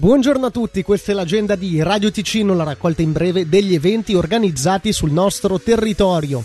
Buongiorno a tutti, questa è l'agenda di Radio Ticino, la raccolta in breve degli eventi organizzati sul nostro territorio.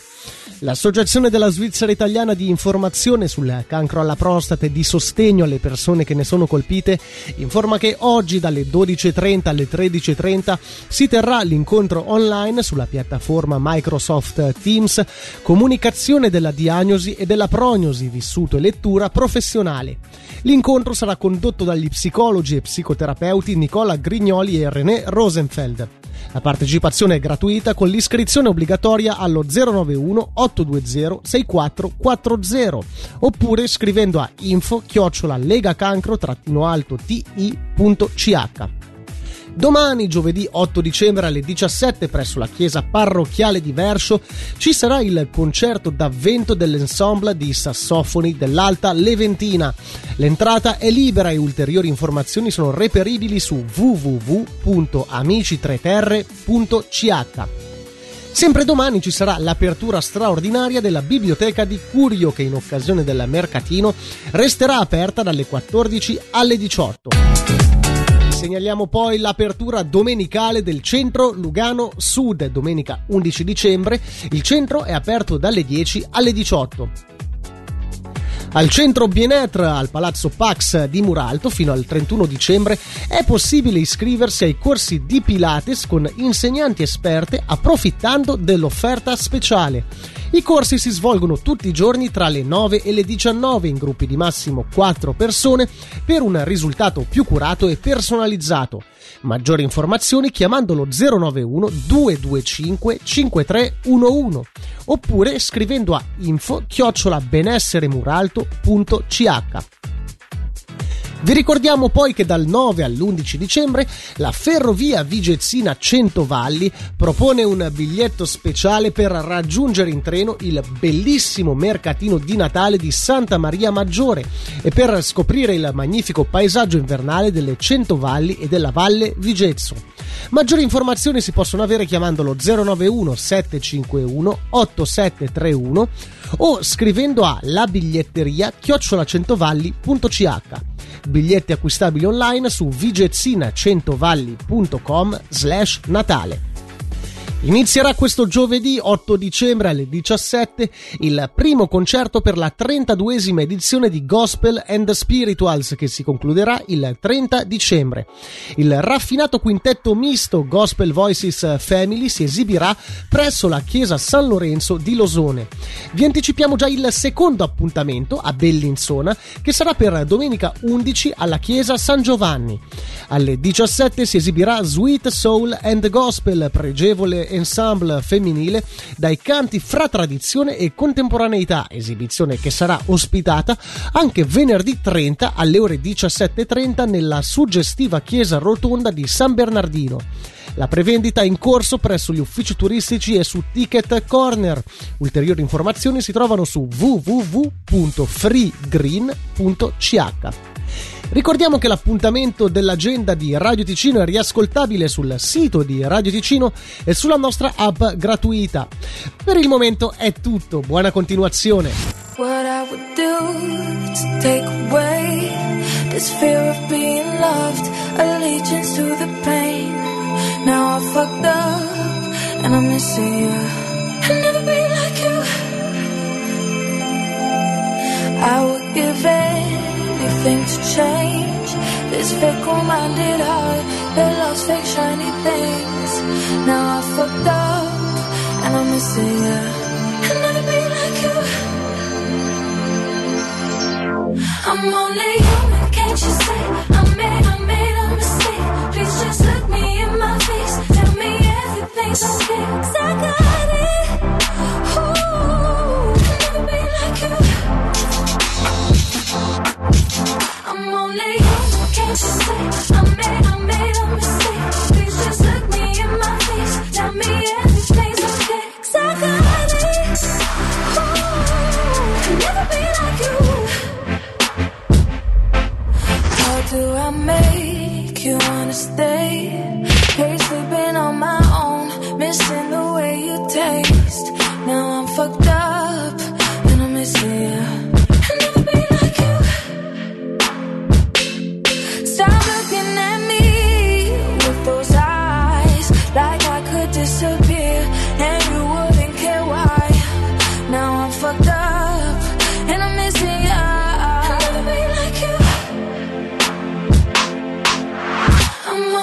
L'Associazione della Svizzera Italiana di Informazione sul cancro alla prostata e di sostegno alle persone che ne sono colpite informa che oggi dalle 12.30 alle 13.30 si terrà l'incontro online sulla piattaforma Microsoft Teams Comunicazione della diagnosi e della prognosi vissuto e lettura professionale. L'incontro sarà condotto dagli psicologi e psicoterapeuti Nicola Grignoli e René Rosenfeld. La partecipazione è gratuita con l'iscrizione obbligatoria allo 091 820 6440 oppure scrivendo a info chiocciola legacancro-ti.ch. Domani, giovedì 8 dicembre alle 17 presso la chiesa parrocchiale di Verscio ci sarà il concerto d'avvento dell'ensemble di sassofoni dell'Alta Leventina. L'entrata è libera e ulteriori informazioni sono reperibili su www.amicitreterre.ch. Sempre domani ci sarà l'apertura straordinaria della biblioteca di Curio che in occasione del mercatino resterà aperta dalle 14 alle 18. Segnaliamo poi l'apertura domenicale del centro Lugano Sud, domenica 11 dicembre. Il centro è aperto dalle 10 alle 18. Al centro Bienetre, al Palazzo Pax di Muralto, fino al 31 dicembre, è possibile iscriversi ai corsi di Pilates con insegnanti esperte approfittando dell'offerta speciale. I corsi si svolgono tutti i giorni tra le 9 e le 19 in gruppi di massimo 4 persone per un risultato più curato e personalizzato. Maggiori informazioni chiamandolo 091 225 5311 oppure scrivendo a info chiocciola benesseremuralto.ch. Vi ricordiamo poi che dal 9 all'11 dicembre la Ferrovia Vigezzina Centovalli propone un biglietto speciale per raggiungere in treno il bellissimo mercatino di Natale di Santa Maria Maggiore e per scoprire il magnifico paesaggio invernale delle Centovalli e della Valle Vigezzo. Maggiori informazioni si possono avere chiamandolo 091 751 8731 o scrivendo a labiglietteria chiocciolacentovalli.ch biglietti acquistabili online su vigezzina100valli.com slash natale. Inizierà questo giovedì 8 dicembre alle 17 il primo concerto per la 32esima edizione di Gospel and Spirituals che si concluderà il 30 dicembre. Il raffinato quintetto misto Gospel Voices Family si esibirà presso la chiesa San Lorenzo di Losone. Vi anticipiamo già il secondo appuntamento a Bellinzona che sarà per domenica 11 alla chiesa San Giovanni. Alle 17 si esibirà Sweet Soul and Gospel, pregevole ensemble femminile dai canti fra tradizione e contemporaneità, esibizione che sarà ospitata anche venerdì 30 alle ore 17.30 nella suggestiva chiesa rotonda di San Bernardino. La prevendita è in corso presso gli uffici turistici e su Ticket Corner. Ulteriori informazioni si trovano su www.freegreen.ch. Ricordiamo che l'appuntamento dell'agenda di Radio Ticino è riascoltabile sul sito di Radio Ticino e sulla nostra app gratuita. Per il momento è tutto, buona continuazione. I would give in. Anything to change this fickle-minded heart that loves fake shiny things. Now I fucked up and I'm missing you. I'll never be like you. I'm only human, can't you see? Missing the way you taste. Now I'm fucked up, and I'm missing you.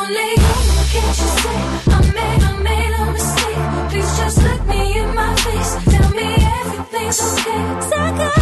lonely. Can't you see I made, I made a mistake? Please just look me in my face. Tell me everything's okay.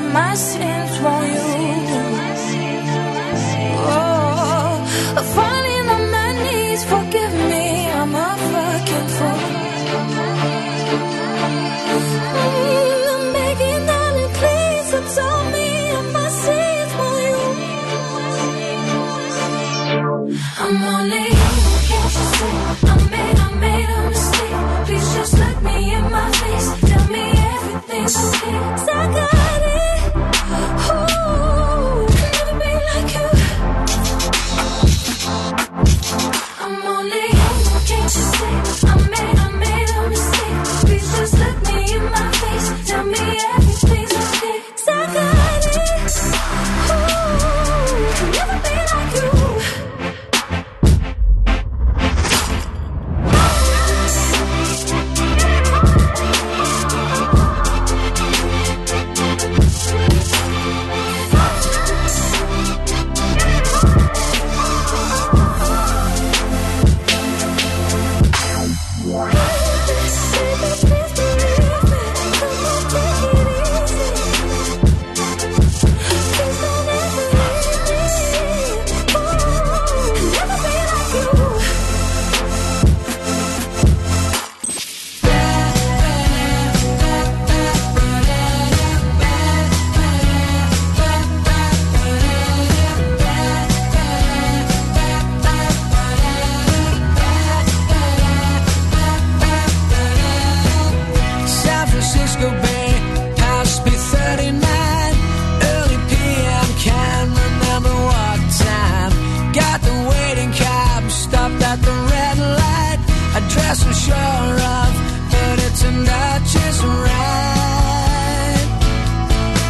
my sins, won't you?